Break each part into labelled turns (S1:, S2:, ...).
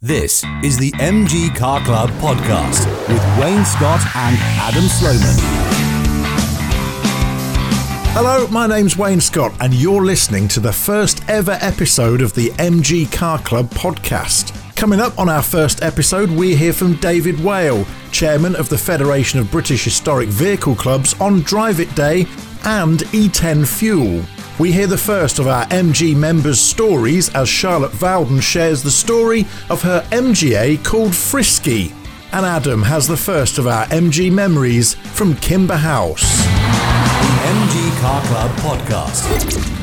S1: This is the MG Car Club podcast with Wayne Scott and Adam Sloman.
S2: Hello, my name's Wayne Scott, and you're listening to the first ever episode of the MG Car Club podcast. Coming up on our first episode, we hear from David Whale, chairman of the Federation of British Historic Vehicle Clubs, on Drive It Day and E10 Fuel. We hear the first of our MG members' stories as Charlotte Vowden shares the story of her MGA called Frisky. And Adam has the first of our MG memories from Kimber House.
S1: The MG Car Club podcast.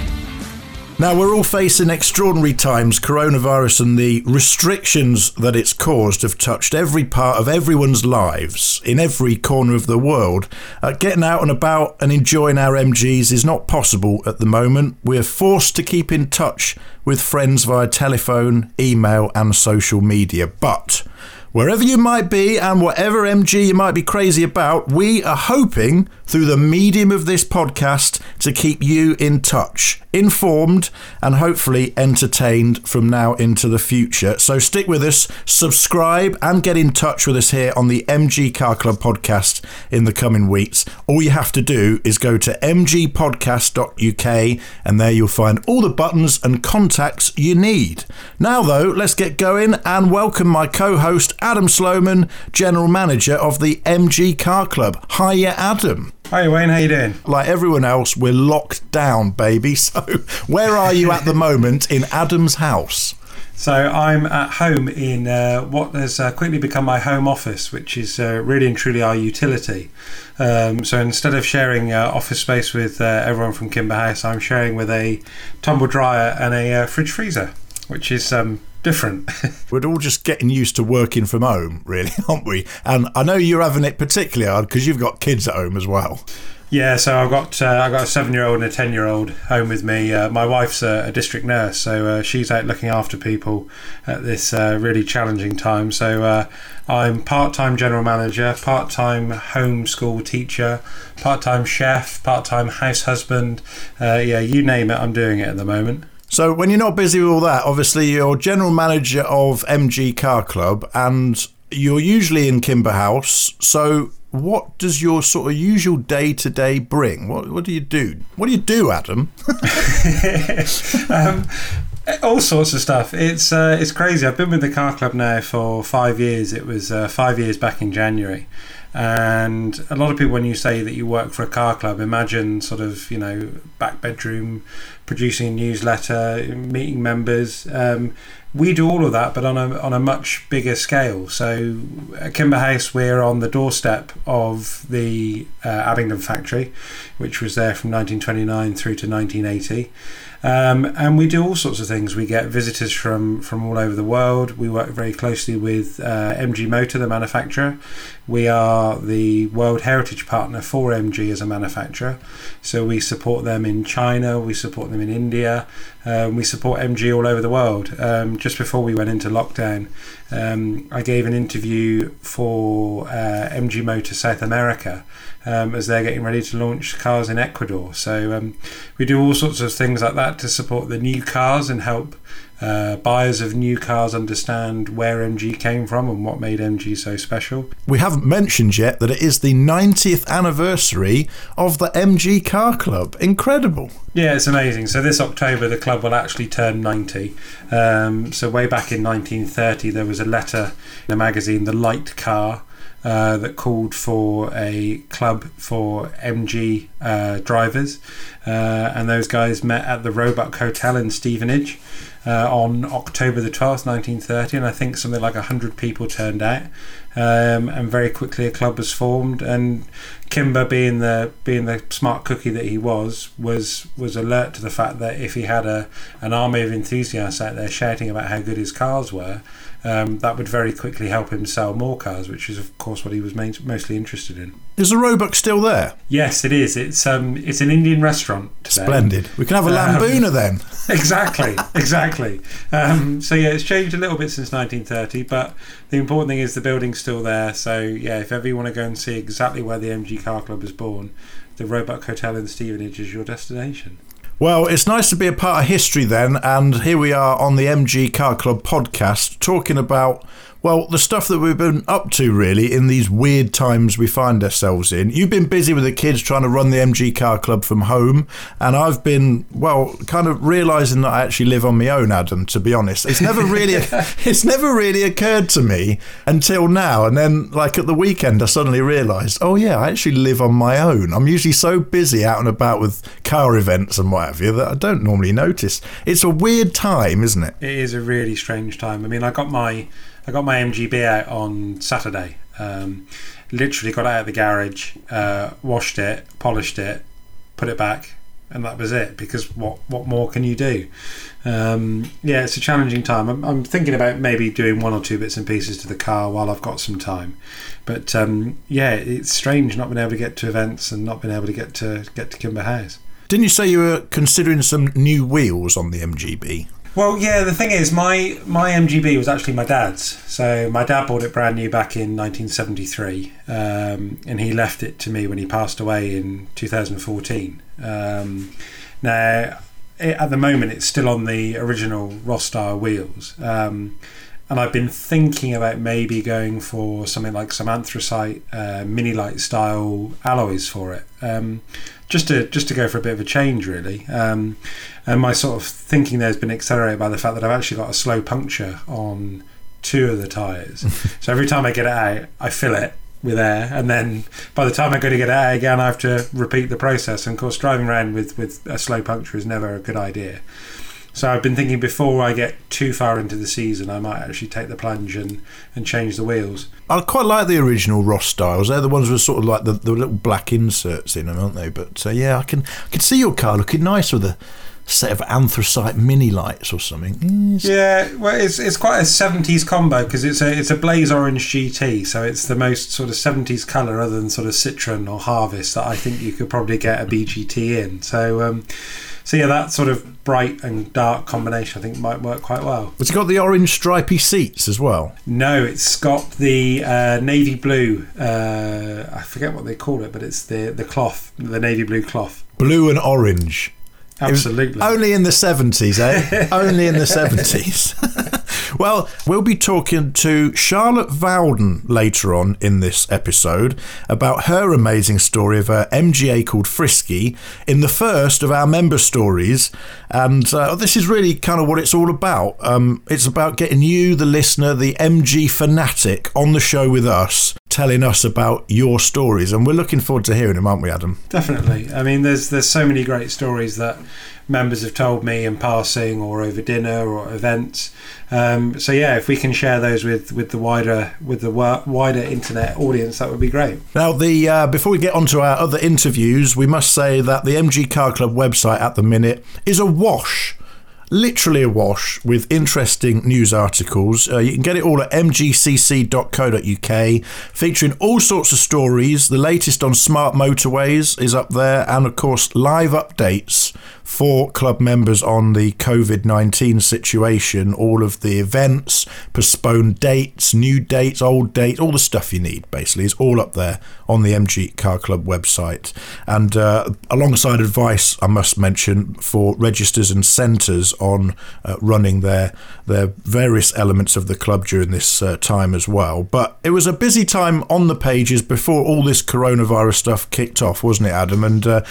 S2: Now, we're all facing extraordinary times. Coronavirus and the restrictions that it's caused have touched every part of everyone's lives in every corner of the world. Uh, getting out and about and enjoying our MGs is not possible at the moment. We're forced to keep in touch with friends via telephone, email, and social media. But Wherever you might be and whatever MG you might be crazy about, we are hoping through the medium of this podcast to keep you in touch, informed, and hopefully entertained from now into the future. So stick with us, subscribe, and get in touch with us here on the MG Car Club podcast in the coming weeks. All you have to do is go to mgpodcast.uk and there you'll find all the buttons and contacts you need. Now, though, let's get going and welcome my co host. Adam Sloman, General Manager of the MG Car Club. Hiya, Adam.
S3: Hi Wayne, how you doing?
S2: Like everyone else, we're locked down, baby. So, where are you at the moment in Adam's house?
S3: So I'm at home in uh, what has uh, quickly become my home office, which is uh, really and truly our utility. Um, so instead of sharing uh, office space with uh, everyone from Kimber House, I'm sharing with a tumble dryer and a uh, fridge freezer, which is um, different.
S2: We're all just getting used to working from home, really, aren't we? And I know you're having it particularly hard because you've got kids at home as well.
S3: Yeah, so I've got uh, I've got a seven year old and a ten year old home with me. Uh, my wife's a, a, district nurse, so uh, she's out looking after people at this uh, really challenging time. So uh, I'm part time general manager, part time homeschool teacher, part time chef, part time house husband. Uh, yeah, you name it, I'm doing it at the moment.
S2: So when you're not busy with all that, obviously you're general manager of MG Car Club and you're usually in Kimber House. So what does your sort of usual day to day bring? What what do you do? What do you do, Adam?
S3: um, all sorts of stuff. It's uh, it's crazy. I've been with the car club now for five years. It was uh, five years back in January, and a lot of people, when you say that you work for a car club, imagine sort of you know back bedroom, producing a newsletter, meeting members. Um, we do all of that, but on a on a much bigger scale. So at Kimber House, we're on the doorstep of the uh, Abingdon factory, which was there from 1929 through to 1980. Um, and we do all sorts of things. We get visitors from, from all over the world. We work very closely with uh, MG Motor, the manufacturer. We are the World Heritage Partner for MG as a manufacturer. So we support them in China, we support them in India, um, we support MG all over the world. Um, just before we went into lockdown, um, I gave an interview for uh, MG Motor South America um, as they're getting ready to launch cars in Ecuador. So um, we do all sorts of things like that to support the new cars and help uh, buyers of new cars understand where MG came from and what made MG so special.
S2: We haven't mentioned yet that it is the 90th anniversary of the MG Car Club. Incredible.
S3: Yeah, it's amazing. So this October, the club will actually turn 90. Um, so way back in 1930, there was a letter in a magazine, The Light Car. Uh, that called for a club for MG uh, drivers, uh, and those guys met at the Roebuck Hotel in Stevenage uh, on October the 12th, 1930, and I think something like 100 people turned out. Um, and very quickly a club was formed. And Kimber, being the being the smart cookie that he was, was was alert to the fact that if he had a an army of enthusiasts out there shouting about how good his cars were, um, that would very quickly help him sell more cars, which is of course what he was main, mostly interested in.
S2: Is the Roebuck still there?
S3: Yes, it is. It's um, it's an Indian restaurant.
S2: Today. Splendid. We can have a um, lambooner then.
S3: exactly, exactly. Um, so yeah, it's changed a little bit since 1930, but the important thing is the building's still there. So yeah, if ever you want to go and see exactly where the MG Car Club was born, the Roebuck Hotel in Stevenage is your destination.
S2: Well, it's nice to be a part of history then, and here we are on the MG Car Club podcast talking about well, the stuff that we've been up to really in these weird times we find ourselves in. You've been busy with the kids trying to run the MG Car Club from home, and I've been well, kind of realizing that I actually live on my own, Adam, to be honest. It's never really it's never really occurred to me until now. And then like at the weekend I suddenly realized, "Oh yeah, I actually live on my own." I'm usually so busy out and about with car events and what have you that I don't normally notice. It's a weird time, isn't it?
S3: It is a really strange time. I mean, I got my I got my MGB out on Saturday. Um, literally got out of the garage, uh, washed it, polished it, put it back, and that was it. Because what what more can you do? Um, yeah, it's a challenging time. I'm, I'm, thinking about maybe doing one or two bits and pieces to the car while I've got some time. But um, yeah, it's strange not being able to get to events and not being able to get to get to Kimber House.
S2: Didn't you say you were considering some new wheels on the MGB?
S3: Well, yeah. The thing is, my my MGB was actually my dad's. So my dad bought it brand new back in 1973, um, and he left it to me when he passed away in 2014. Um, now, it, at the moment, it's still on the original Rostyle wheels. Um, and I've been thinking about maybe going for something like some anthracite uh, Minilite style alloys for it, um, just to just to go for a bit of a change, really. Um, and my sort of thinking there has been accelerated by the fact that I've actually got a slow puncture on two of the tyres. so every time I get it out, I fill it with air, and then by the time I go to get it out again, I have to repeat the process. And of course, driving around with with a slow puncture is never a good idea. So I've been thinking before I get too far into the season, I might actually take the plunge and, and change the wheels.
S2: I quite like the original Rostyles. They're the ones with sort of like the, the little black inserts in them, aren't they? But uh, yeah, I can I can see your car looking nice with a set of anthracite Minilites or something.
S3: Mm, yeah, well, it's it's quite a '70s combo because it's a it's a blaze orange GT, so it's the most sort of '70s color other than sort of Citron or Harvest that I think you could probably get a BGT in. So. Um, so yeah, that sort of bright and dark combination I think might work quite well.
S2: Has it got the orange stripy seats as well?
S3: No, it's got the uh, navy blue. Uh, I forget what they call it, but it's the the cloth, the navy blue cloth.
S2: Blue and orange.
S3: Absolutely.
S2: Only in the 70s, eh? only in the 70s. well, we'll be talking to Charlotte Vowden later on in this episode about her amazing story of her MGA called Frisky in the first of our member stories. And uh, this is really kind of what it's all about. Um, it's about getting you, the listener, the MG fanatic, on the show with us telling us about your stories, and we're looking forward to hearing them, aren't we, Adam?
S3: Definitely. I mean, there's there's so many great stories that members have told me in passing or over dinner or events. Um, so yeah, if we can share those with, with the wider with the wider internet audience, that would be great.
S2: Now, the uh, before we get on to our other interviews, we must say that the MG Car Club website at the minute is awash literally awash with interesting news articles. Uh, you can get it all at mgcc.co.uk, featuring all sorts of stories. The latest on smart motorways is up there, and of course, live updates for club members on the COVID 19 situation, all of the events, postponed dates, new dates, old dates, all the stuff you need basically is all up there on the MG Car Club website. And uh, alongside advice, I must mention, for registers and centres on uh, running their, their various elements of the club during this uh, time as well. But it was a busy time on the pages before all this coronavirus stuff kicked off, wasn't it, Adam? And uh,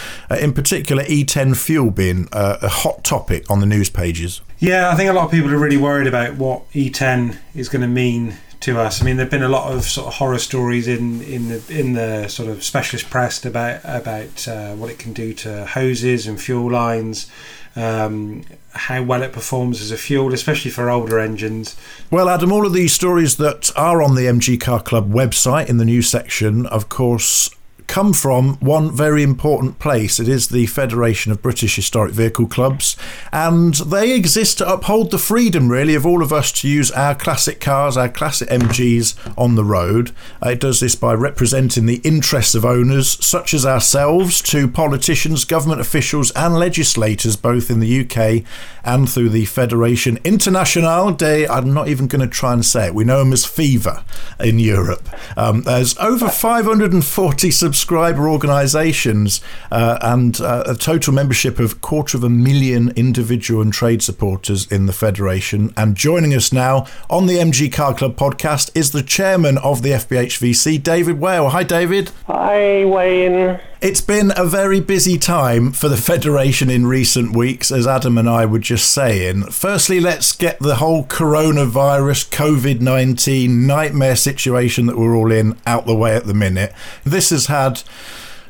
S2: in particular, E10 fuel being uh, a hot topic on the news pages.
S3: Yeah, I think a lot of people are really worried about what E10 is going to mean to us. I mean, there've been a lot of sort of horror stories in in the in the sort of specialist press about about uh, what it can do to hoses and fuel lines. Um, how well it performs as a fuel, especially for older engines.
S2: Well, Adam, all of these stories that are on the MG Car Club website in the news section, of course, come from one very important place. It is the Federation of British Historic Vehicle Clubs, and they exist to uphold the freedom, really, of all of us to use our classic cars, our classic MGs on the road. Uh, it does this by representing the interests of owners, such as ourselves, to politicians, government officials, and legislators, both in the UK and through the Federation Internationale de. I'm not even going to try and say it. We know them as FIVA in Europe. Um, there's over 540 subscribers subscriber organisations uh, and uh, a total membership of quarter of a million individual and trade supporters in the federation. And joining us now on the MG Car Club podcast is the chairman of the FBHVC, David Whale. Hi, David.
S4: Hi, Wayne.
S2: It's been a very busy time for the Federation in recent weeks, as Adam and I were just saying. Firstly, let's get the whole coronavirus, COVID 19 nightmare situation that we're all in out the way at the minute. This has had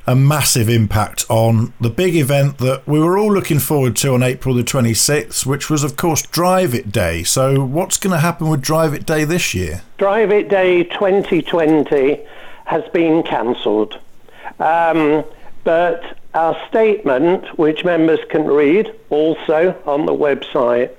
S2: a massive impact on the big event that we were all looking forward to on April the 26th, which was, of course, Drive It Day. So, what's going to happen with Drive It Day this year?
S4: Drive It Day 2020 has been cancelled. Um, but our statement, which members can read also on the website,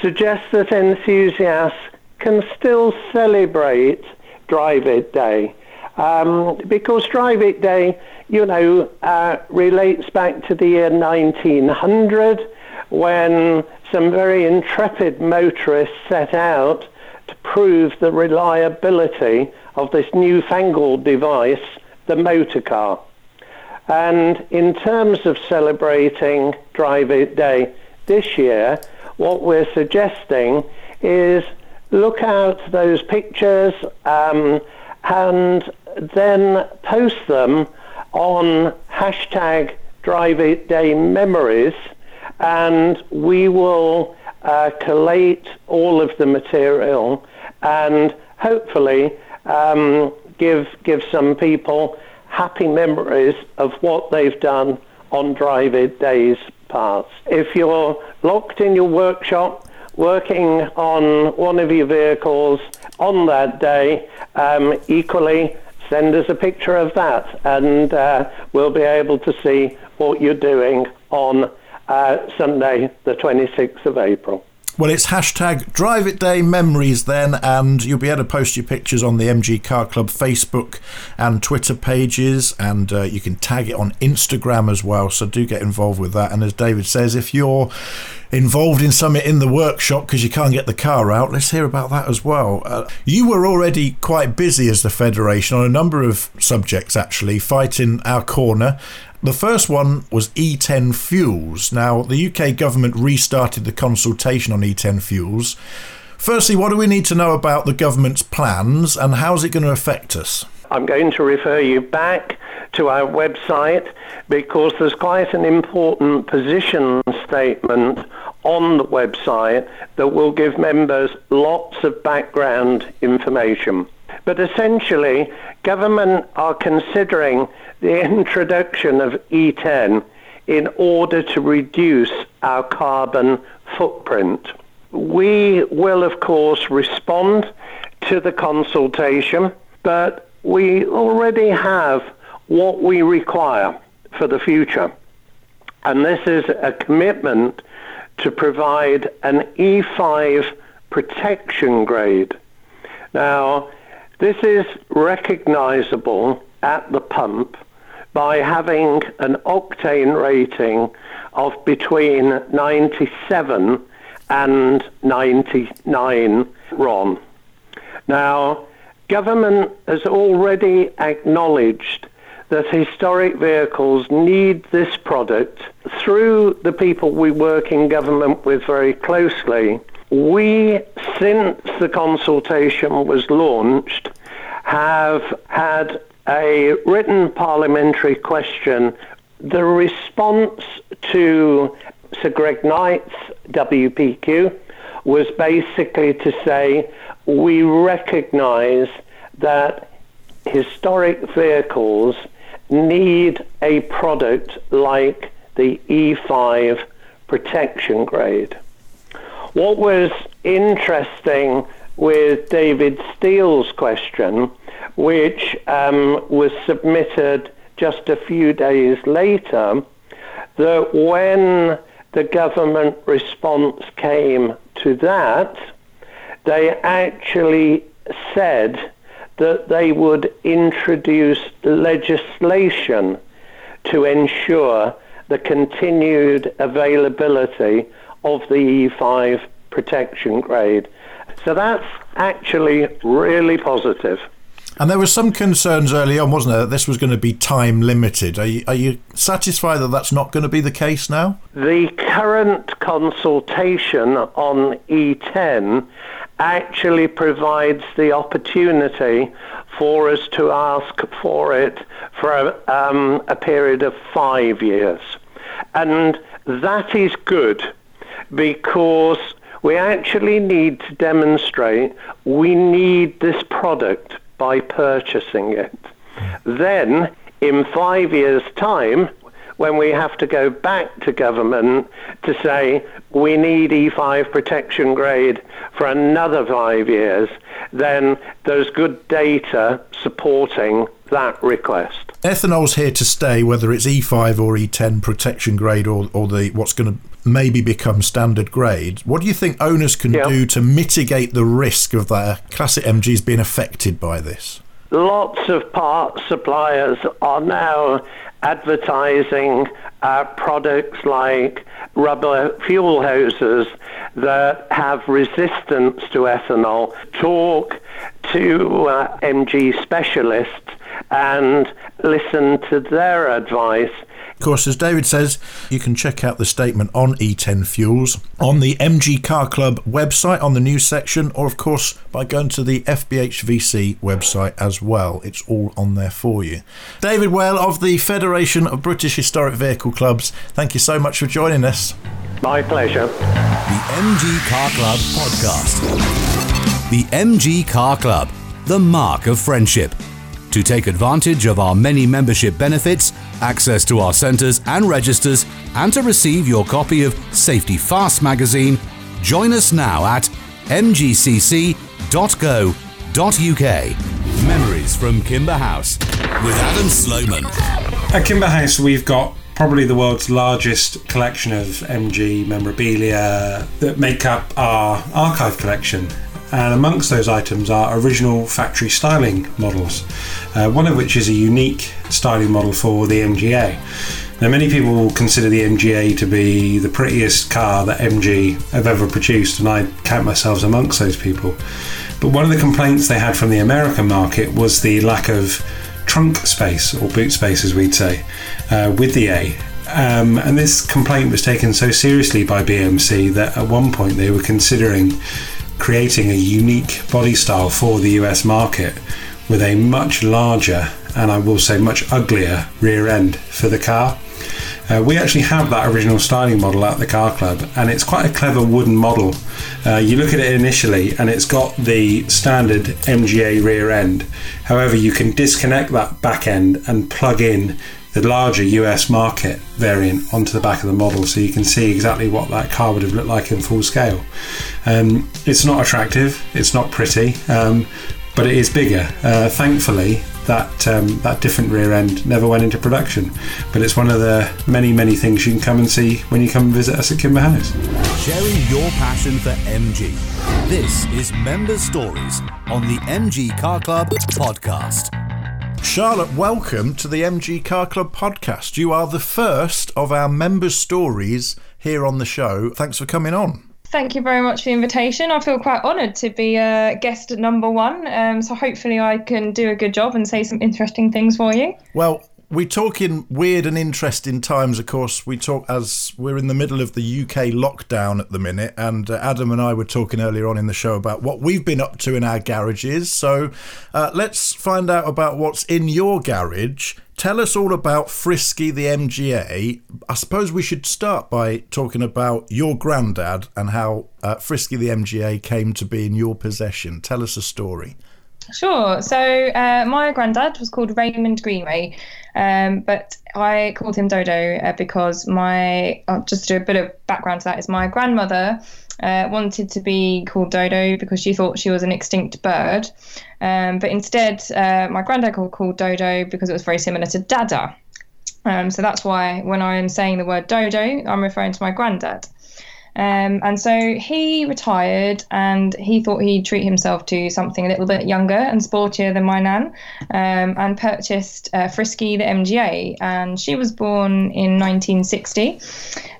S4: suggests that enthusiasts can still celebrate Drive It Day. Um, because Drive It Day, you know, uh, relates back to the year 1900 when some very intrepid motorists set out to prove the reliability of this newfangled device the motor car. And in terms of celebrating Drive It Day this year, what we're suggesting is look out those pictures um, and then post them on hashtag Drive It Day Memories and we will uh, collate all of the material and hopefully um, give give some people happy memories of what they've done on Drive It days past. If you're locked in your workshop working on one of your vehicles on that day, um, equally send us a picture of that and uh, we'll be able to see what you're doing on uh, Sunday, the 26th of April.
S2: Well, it's hashtag Drive It Day Memories then, and you'll be able to post your pictures on the MG Car Club Facebook and Twitter pages, and uh, you can tag it on Instagram as well. So do get involved with that. And as David says, if you're involved in something in the workshop because you can't get the car out, let's hear about that as well. Uh, you were already quite busy as the Federation on a number of subjects, actually, fighting our corner the first one was E10 fuels. Now, the UK government restarted the consultation on E10 fuels. Firstly, what do we need to know about the government's plans and how's it going to affect us?
S4: I'm going to refer you back to our website because there's quite an important position statement on the website that will give members lots of background information. But essentially, government are considering the introduction of E10 in order to reduce our carbon footprint. We will, of course, respond to the consultation, but we already have what we require for the future. And this is a commitment to provide an E5 protection grade. Now, this is recognizable at the pump by having an octane rating of between 97 and 99 RON. Now, government has already acknowledged that historic vehicles need this product through the people we work in government with very closely. We, since the consultation was launched, have had a written parliamentary question. The response to Sir Greg Knight's WPQ was basically to say we recognise that historic vehicles need a product like the E5 protection grade. What was interesting with David Steele's question which um, was submitted just a few days later, that when the government response came to that, they actually said that they would introduce legislation to ensure the continued availability of the E5 protection grade. So that's actually really positive.
S2: And there were some concerns early on, wasn't there, that this was going to be time limited. Are you, are you satisfied that that's not going to be the case now?
S4: The current consultation on E10 actually provides the opportunity for us to ask for it for a, um, a period of five years. And that is good because we actually need to demonstrate we need this product by purchasing it. Then, in five years' time, when we have to go back to government to say we need E5 protection grade for another five years, then there's good data supporting that request.
S2: Ethanol's here to stay, whether it's E5 or E10 protection grade or, or the what's going to maybe become standard grade. What do you think owners can
S4: Yeah.
S2: do to mitigate the risk of their classic MGs being affected by this?
S4: Lots of parts suppliers are now advertising uh, products like rubber fuel hoses that have resistance to ethanol. Talk to uh, MG specialists and listen to their advice.
S2: Of course, as David says, you can check out the statement on E10 fuels on the MG Car Club website on the news section, or of course by going to the FBHVC website as well. It's all on there for you. David Whale of the Federation of British Historic Vehicle Clubs, thank you so much for joining us.
S4: My pleasure.
S1: The MG Car Club podcast. The MG Car Club, the mark of friendship. To take advantage of our many membership benefits, access to our centres and registers, and to receive your copy of Safety Fast magazine, join us now at mgcc.co.uk. Memories from Kimber House with Adam Sloman.
S3: At Kimber House, we've got probably the world's largest collection of MG memorabilia that make up our archive collection. And amongst those items are original factory styling models, uh, one of which is a unique styling model for the MGA. Now, many people will consider the MGA to be the prettiest car that MG have ever produced, and I count myself amongst those people. But one of the complaints they had from the American market was the lack of trunk space, or boot space as we'd say, uh, with the A. Um, and this complaint was taken so seriously by BMC that at one point they were considering creating a unique body style for the US market with a much larger and I will say much uglier rear end for the car. Uh, we actually have that original styling model at the car club, and it's quite a clever wooden model. Uh, you look at it initially, and it's got the standard MGA rear end. However, you can disconnect that back end and plug in the larger US market variant onto the back of the model, so you can see exactly what that car would have looked like in full scale. Um, it's not attractive, it's not pretty, um, but it is bigger. Uh, thankfully, that um, that different rear end never went into production, but it's one of the many many things you can come and see when you come and visit us at Kimber House.
S1: Sharing your passion for MG. This is Member Stories on the MG Car Club podcast.
S2: Charlotte, welcome to the MG Car Club podcast. You are the first of our members' stories here on the show. Thanks for coming on.
S5: Thank you very much for the invitation. I feel quite honoured to be a guest at number one. Um, so hopefully I can do a good job and say some interesting things for you.
S2: Well, we talk in weird and interesting times. Of course, we talk as we're in the middle of the UK lockdown at the minute, and uh, Adam and I were talking earlier on in the show about what we've been up to in our garages. So uh, let's find out about what's in your garage. Tell us all about Frisky the MGA. I suppose we should start by talking about your granddad and how uh, Frisky the MGA came to be in your possession. Tell us a story.
S5: Sure. So uh, my granddad was called Raymond Greenway, um, but I called him Dodo uh, because my uh, just to do a bit of background to that is my grandmother uh, wanted to be called Dodo because she thought she was an extinct bird, um, but instead uh, my granddad called called Dodo because it was very similar to Dada. Um, so that's why when I'm saying the word Dodo, I'm referring to my granddad. Um, and so he retired and he thought he'd treat himself to something a little bit younger and sportier than my nan um, and purchased uh, Frisky the MGA. And she was born in 1960,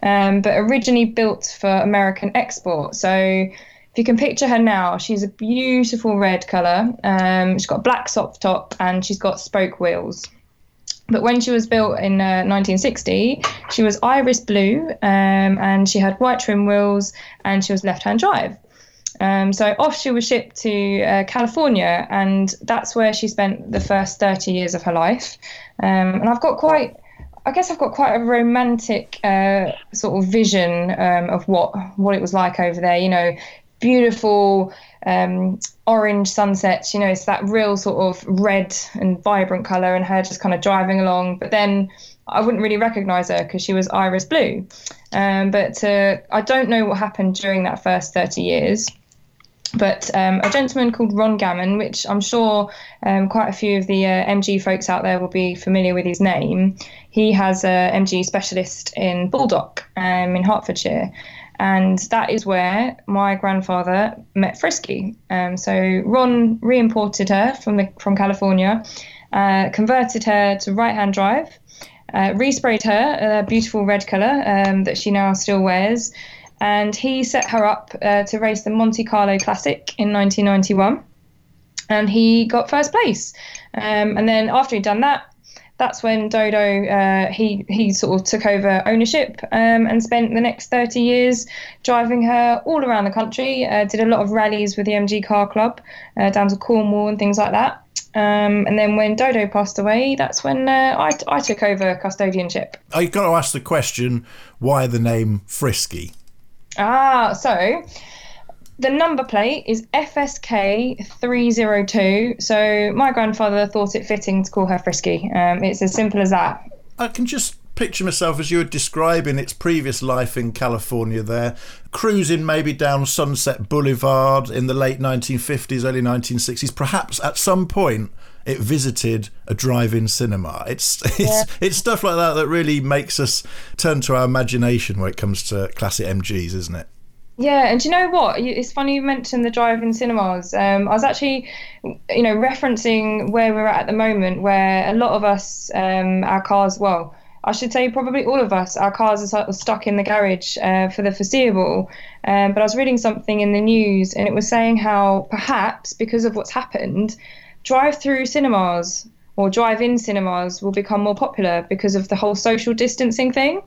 S5: um, but originally built for American export. So if you can picture her now, she's a beautiful red colour. Um, she's got a black soft top and she's got spoke wheels. But when she was built in uh, 1960, she was iris blue um, and she had white trim wheels and she was left hand drive. Um, so off she was shipped to uh, California, and that's where she spent the first 30 years of her life. Um, and I've got quite, I guess I've got quite a romantic uh, sort of vision um, of what what it was like over there. You know, beautiful um, orange sunsets. You know, it's that real sort of red and vibrant color, and her just kind of driving along. But then I wouldn't really recognize her because she was iris blue. Um, but uh, I don't know what happened during that first 30 years. But um, a gentleman called Ron Gammons, which I'm sure um, quite a few of the uh, MG folks out there will be familiar with his name, he has a MG specialist in Baldock um, in Hertfordshire. And that is where my grandfather met Frisky. Um, so Ron re-imported her from the from California, uh, converted her to right-hand drive, uh, resprayed her a beautiful red colour um, that she now still wears, and he set her up uh, to race the Monte Carlo Classic in 1991, and he got first place. Um, and then after he'd done that, that's when Dodo uh, he he sort of took over ownership um, and spent the next 30 years driving her all around the country. Uh, did a lot of rallies with the MG Car Club uh, down to Cornwall and things like that. Um, and then when Dodo passed away, that's when uh, I, I took over custodianship.
S2: I've got to ask the question: Why the name Frisky?
S5: Ah, so the number plate is FSK 302. So my grandfather thought it fitting to call her Frisky. Um, it's as simple as that.
S2: I can just picture myself as you were describing its previous life in California there, cruising maybe down Sunset Boulevard in the late 1950s, early 1960s. Perhaps at some point it visited a drive-in cinema. It's it's yeah. it's stuff like that that really makes us turn to our imagination when it comes to classic MGs, isn't it?
S5: Yeah, and do you know what? It's funny you mentioned the drive-in cinemas. Um, I was actually, you know, referencing where we're at at the moment, where a lot of us, um, our cars, well, I should say probably all of us, our cars are stuck in the garage uh, for the foreseeable. Um, but I was reading something in the news, and it was saying how perhaps because of what's happened, drive-through cinemas or drive-in cinemas will become more popular because of the whole social distancing thing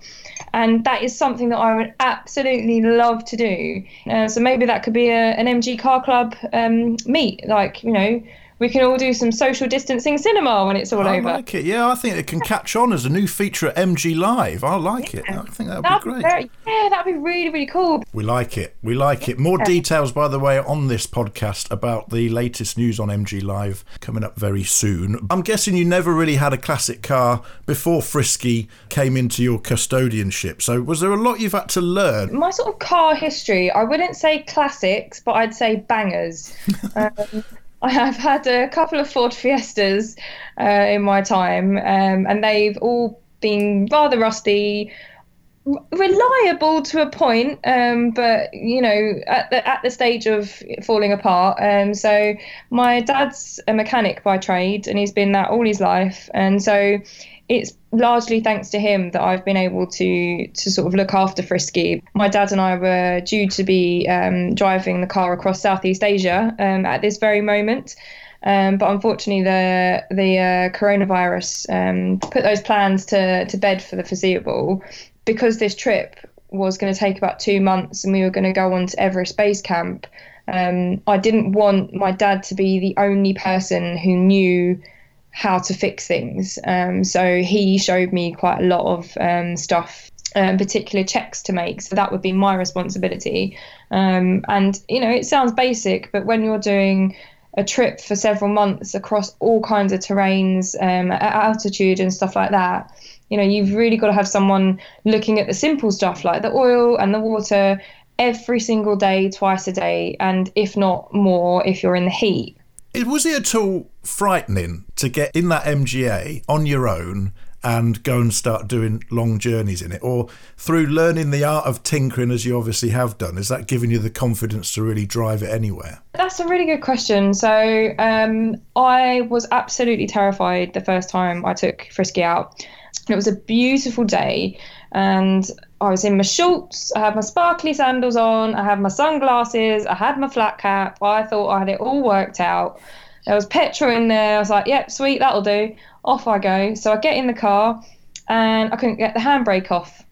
S5: and that is something that I would absolutely love to do. Uh, so maybe that could be a, an MG car club um, meet, like you know, we can all do some social distancing cinema when it's all
S2: I
S5: over.
S2: I like it. Yeah, I think it can catch on as a new feature at MG Live. I like it. I think that would be great.
S5: Very, yeah, that'd be really, really cool.
S2: We like it. We like it. More details, by the way, on this podcast about the latest news on MG Live coming up very soon. I'm guessing you never really had a classic car before Frisky came into your custodianship. So was there a lot you've had to learn?
S5: My sort of car history, I wouldn't say classics, but I'd say bangers. um, I have had a couple of Ford Fiestas uh, in my time, um, and they've all been rather rusty, reliable to a point, um, but you know, at the at the stage of falling apart. Um, so my dad's a mechanic by trade, and he's been that all his life, and so it's largely thanks to him that I've been able to to sort of look after Frisky. My dad and I were due to be um, driving the car across Southeast Asia um, at this very moment. Um, but unfortunately, the the uh, coronavirus um, put those plans to, to bed for the foreseeable because this trip was going to take about two months and we were going to go on to Everest Base Camp. Um, I didn't want my dad to be the only person who knew how to fix things. Um, so he showed me quite a lot of um, stuff, um, particular checks to make. So that would be my responsibility. Um, and you know, it sounds basic, but when you're doing a trip for several months across all kinds of terrains um, at altitude and stuff like that, you know, you've really got to have someone looking at the simple stuff like the oil and the water every single day, twice a day, and if not more, if you're in the heat.
S2: It Was it at all frightening to get in that MGA on your own and go and start doing long journeys in it? Or through learning the art of tinkering, as you obviously have done, is that giving you the confidence to really drive it anywhere?
S5: That's a really good question. So um, I was absolutely terrified the first time I took Frisky out. It was a beautiful day, and I was in my shorts, I had my sparkly sandals on, I had my sunglasses, I had my flat cap. I thought I had it all worked out. There was petrol in there. I was like, yep, sweet, that'll do. Off I go. So I get in the car and I couldn't get the handbrake off.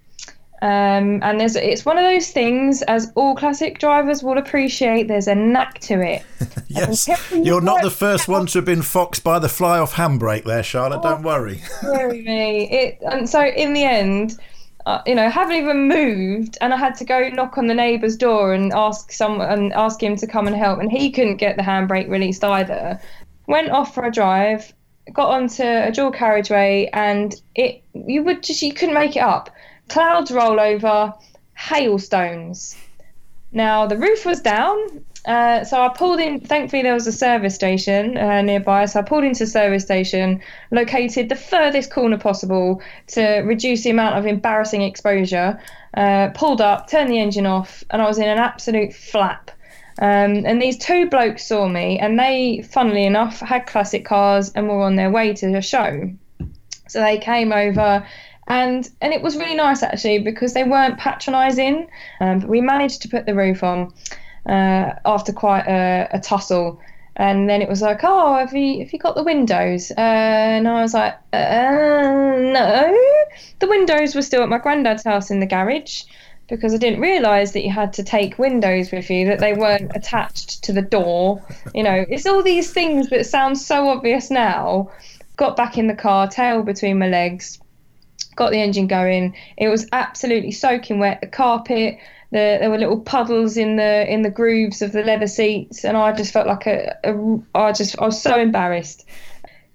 S5: Um, and there's it's one of those things, as all classic drivers will appreciate, there's a knack to it.
S2: yes, you're not the first one to have been foxed by the fly off handbrake there, Charlotte. Don't worry.
S5: Worry me. It, and so in the end, uh, you know, haven't even moved, and I had to go knock on the neighbour's door and ask someone and ask him to come and help, and he couldn't get the handbrake released either. Went off for a drive, got onto a dual carriageway, and it you would just you couldn't make it up. Clouds roll over, hailstones. Now the roof was down, uh, so I pulled in. Thankfully, there was a service station uh, nearby, so I pulled into the service station, located the furthest corner possible to reduce the amount of embarrassing exposure. Uh, pulled up, turned the engine off, and I was in an absolute flap. Um, and these two blokes saw me, and they, funnily enough, had classic cars and were on their way to the show. So they came over and and it was really nice actually because they weren't patronising. Um, but we managed to put the roof on uh, after quite a, a, tussle. And then it was like, oh, have you have you got the windows? Uh, and I was like, uh, no. The windows were still at my granddad's house in the garage because I didn't realise that you had to take windows with you, that they weren't attached to the door. You know, it's all these things that sound so obvious now. Got back in the car, tail between my legs, got the engine going. It was absolutely soaking wet. The carpet, the, there were little puddles in the in the grooves of the leather seats, and I just felt like a, a I just I was so embarrassed.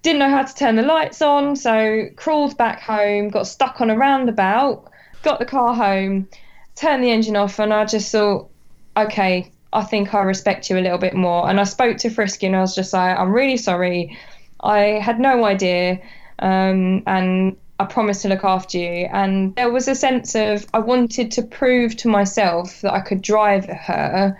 S5: Didn't know how to turn the lights on, so crawled back home, got stuck on a roundabout, got the car home, turned the engine off, and I just thought, okay, I think I respect you a little bit more. And I spoke to Frisky, and I was just like, I'm really sorry. I had no idea, um, and I promised to look after you. And there was a sense of I wanted to prove to myself that I could drive her.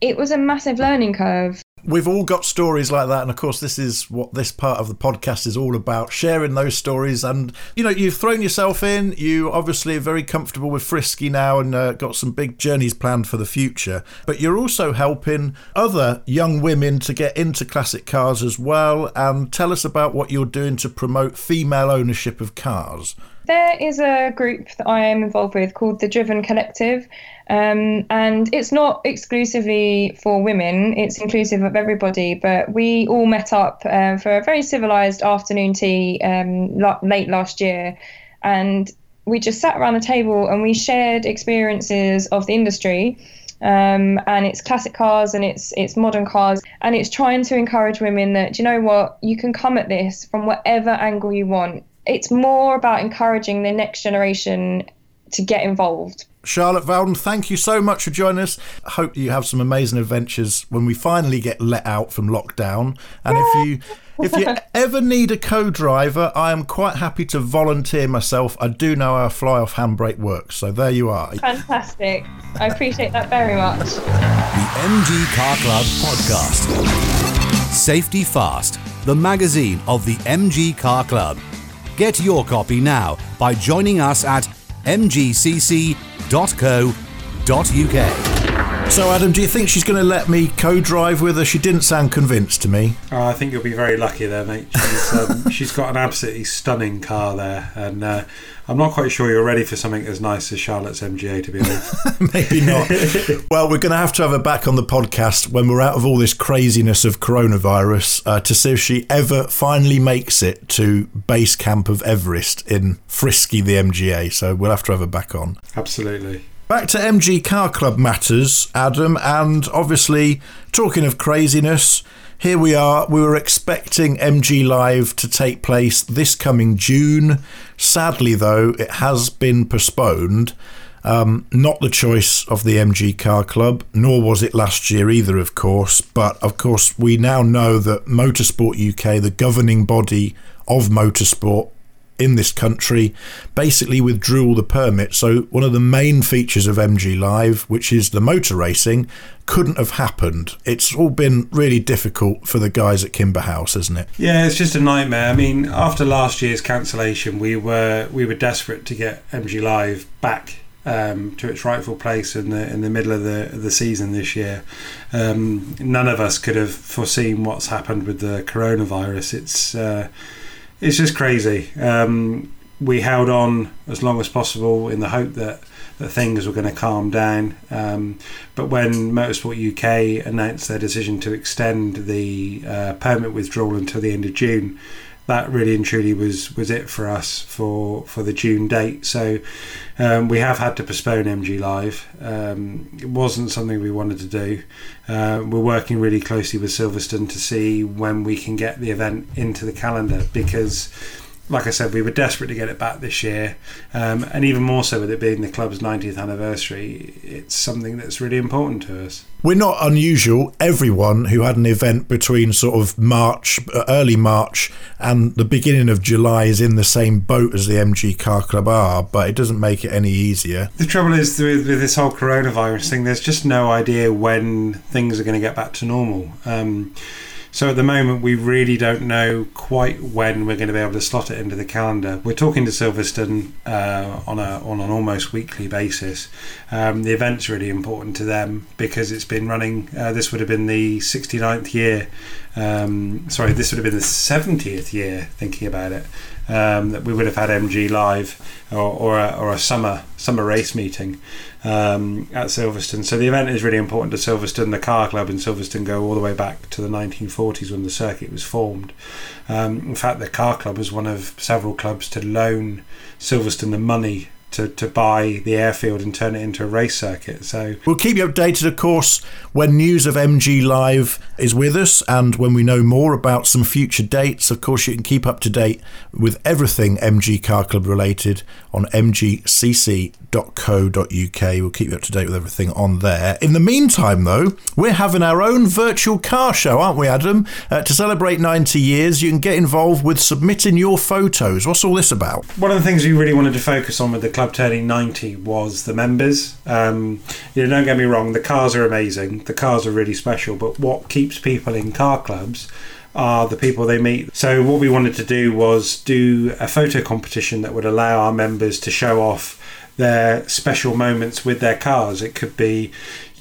S5: It was a massive learning curve.
S2: We've all got stories like that, and of course, this is what this part of the podcast is all about sharing those stories. And you know, you've thrown yourself in, you obviously are very comfortable with Frisky now and uh, got some big journeys planned for the future, but you're also helping other young women to get into classic cars as well. And tell us about what you're doing to promote female ownership of cars.
S5: There is a group that I am involved with called the Driven Collective, um, and it's not exclusively for women, it's inclusive of everybody. But we all met up uh, for a very civilized afternoon tea um, late last year, and we just sat around the table and we shared experiences of the industry. Um, and it's classic cars and it's it's modern cars and it's trying to encourage women that you know what you can come at this from whatever angle you want it's more about encouraging the next generation to get involved.
S2: Charlotte Vowden, thank you so much for joining us. I hope you have some amazing adventures when we finally get let out from lockdown. And yeah. if you if you ever need a co-driver, I am quite happy to volunteer myself. I do know how a fly off handbrake works, so there you are.
S5: Fantastic. I appreciate that very much.
S1: The MG Car Club podcast. Safety Fast, the magazine of the MG Car Club Get your copy now by joining us at mgcc.co.uk.
S2: So, Adam, do you think she's going to let me co-drive with her? She didn't sound convinced to me.
S3: Oh, I think you'll be very lucky there, mate. She's, um, she's got an absolutely stunning car there, and uh, I'm not quite sure you're ready for something as nice as Charlotte's MGA, to be honest.
S2: Maybe not. well, we're going to have to have her back on the podcast when we're out of all this craziness of coronavirus uh, to see if she ever finally makes it to base camp of Everest in Frisky, the MGA. So we'll have to have her back on.
S3: Absolutely.
S2: Back to MG Car Club matters, Adam, and obviously, talking of craziness, here we are. We were expecting MG Live to take place this coming June. Sadly, though, it has been postponed. Um, not the choice of the MG Car Club, nor was it last year either, of course. But of course, we now know that Motorsport UK, the governing body of motorsport, in this country basically withdrew all the permits. So one of the main features of MG Live, which is the motor racing, couldn't have happened. It's all been really difficult for the guys at Kimber House, isn't it?
S3: Yeah, it's just a nightmare. I mean, after last year's cancellation, we were we were desperate to get MG Live back um, to its rightful place in the in the middle of the of the season this year. Um, none of us could have foreseen what's happened with the coronavirus. It's uh, it's just crazy. Um, we held on as long as possible in the hope that that things were going to calm down. Um, but when Motorsport UK announced their decision to extend the uh, permit withdrawal until the end of June, that really and truly was was it for us for for the June date. So um, we have had to postpone MG Live. Um, it wasn't something we wanted to do. Uh, we're working really closely with Silverstone to see when we can get the event into the calendar because like I said, we were desperate to get it back this year, um, and even more so with it being the club's 90th anniversary. It's something that's really important to us.
S2: We're not unusual. Everyone who had an event between sort of March, uh, early March, and the beginning of July is in the same boat as the MG Car Club are, but it doesn't make it any easier.
S3: The trouble is with, with this whole coronavirus thing, there's just no idea when things are going to get back to normal. Um, so at the moment, we really don't know quite when we're going to be able to slot it into the calendar. We're talking to Silverstone uh, on a on an almost weekly basis. Um, the event's really important to them because it's been running. Uh, this would have been the 69th year. Um, sorry, this would have been the 70th year. Thinking about it, um, that we would have had MG live or, or, a, or a summer summer race meeting um, at Silverstone. So the event is really important to Silverstone. The car club in Silverstone go all the way back to the 1940s when the circuit was formed. Um, in fact, the car club was one of several clubs to loan Silverstone the money to, to buy the airfield and turn it into a race circuit. So
S2: we'll keep you updated, of course, when news of MG Live is with us and when we know more about some future dates. Of course, you can keep up to date with everything MG Car Club related on mgcc.co.uk. We'll keep you up to date with everything on there. In the meantime, though, we're having our own virtual car show, aren't we, Adam? Uh, to celebrate 90 years, you can get involved with submitting your photos. What's all this about?
S3: One of the things we really wanted to focus on with the club club turning 90 was the members. Um, you know, don't get me wrong, the cars are amazing, the cars are really special, but what keeps people in car clubs are the people they meet. So, what we wanted to do was do a photo competition that would allow our members to show off their special moments with their cars. It could be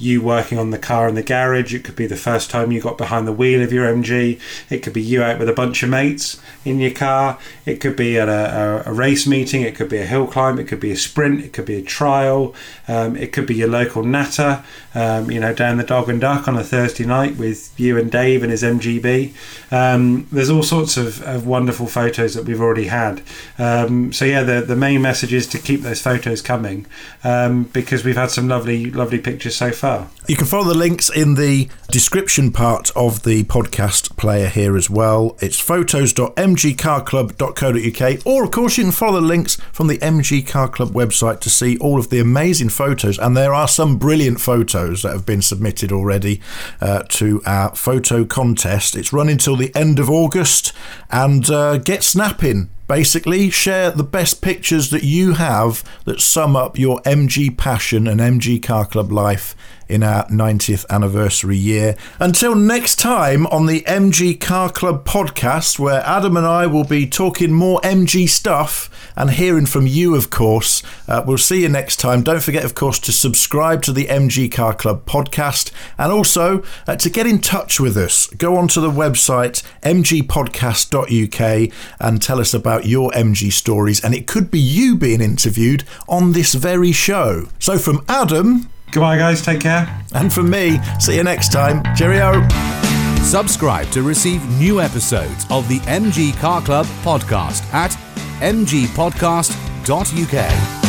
S3: you working on the car in the garage. It could be the first time you got behind the wheel of your MG. It could be you out with a bunch of mates in your car. It could be at a, a, a race meeting. It could be a hill climb. It could be a sprint. It could be a trial. Um, it could be your local natter, um, you know, down the dog and duck on a Thursday night with you and Dave and his MGB. Um, there's all sorts of, of, wonderful photos that we've already had. Um, so yeah, the the main message is to keep those photos coming um, because we've had some lovely lovely pictures so far.
S2: You can follow the links in the description part of the podcast player here as well. It's photos.mgcarclub.co.uk, or of course, you can follow the links from the MG Car Club website to see all of the amazing photos. And there are some brilliant photos that have been submitted already uh, to our photo contest. It's running until the end of August, and uh, get snapping Basically, share the best pictures that you have that sum up your MG passion and MG Car Club life in our 90th anniversary year. Until next time on the MG Car Club podcast, where Adam and I will be talking more MG stuff and hearing from you, of course. Uh, we'll see you next time. Don't forget, of course, to subscribe to the MG Car Club podcast and also uh, to get in touch with us. Go onto the website mgpodcast.uk and tell us about your MG stories. And it could be you being interviewed on this very show. So, from Adam.
S3: Goodbye, guys. Take care.
S2: And from me, see you next time. Cheerio.
S1: Subscribe to receive new episodes of the MG Car Club podcast at mgpodcast.uk.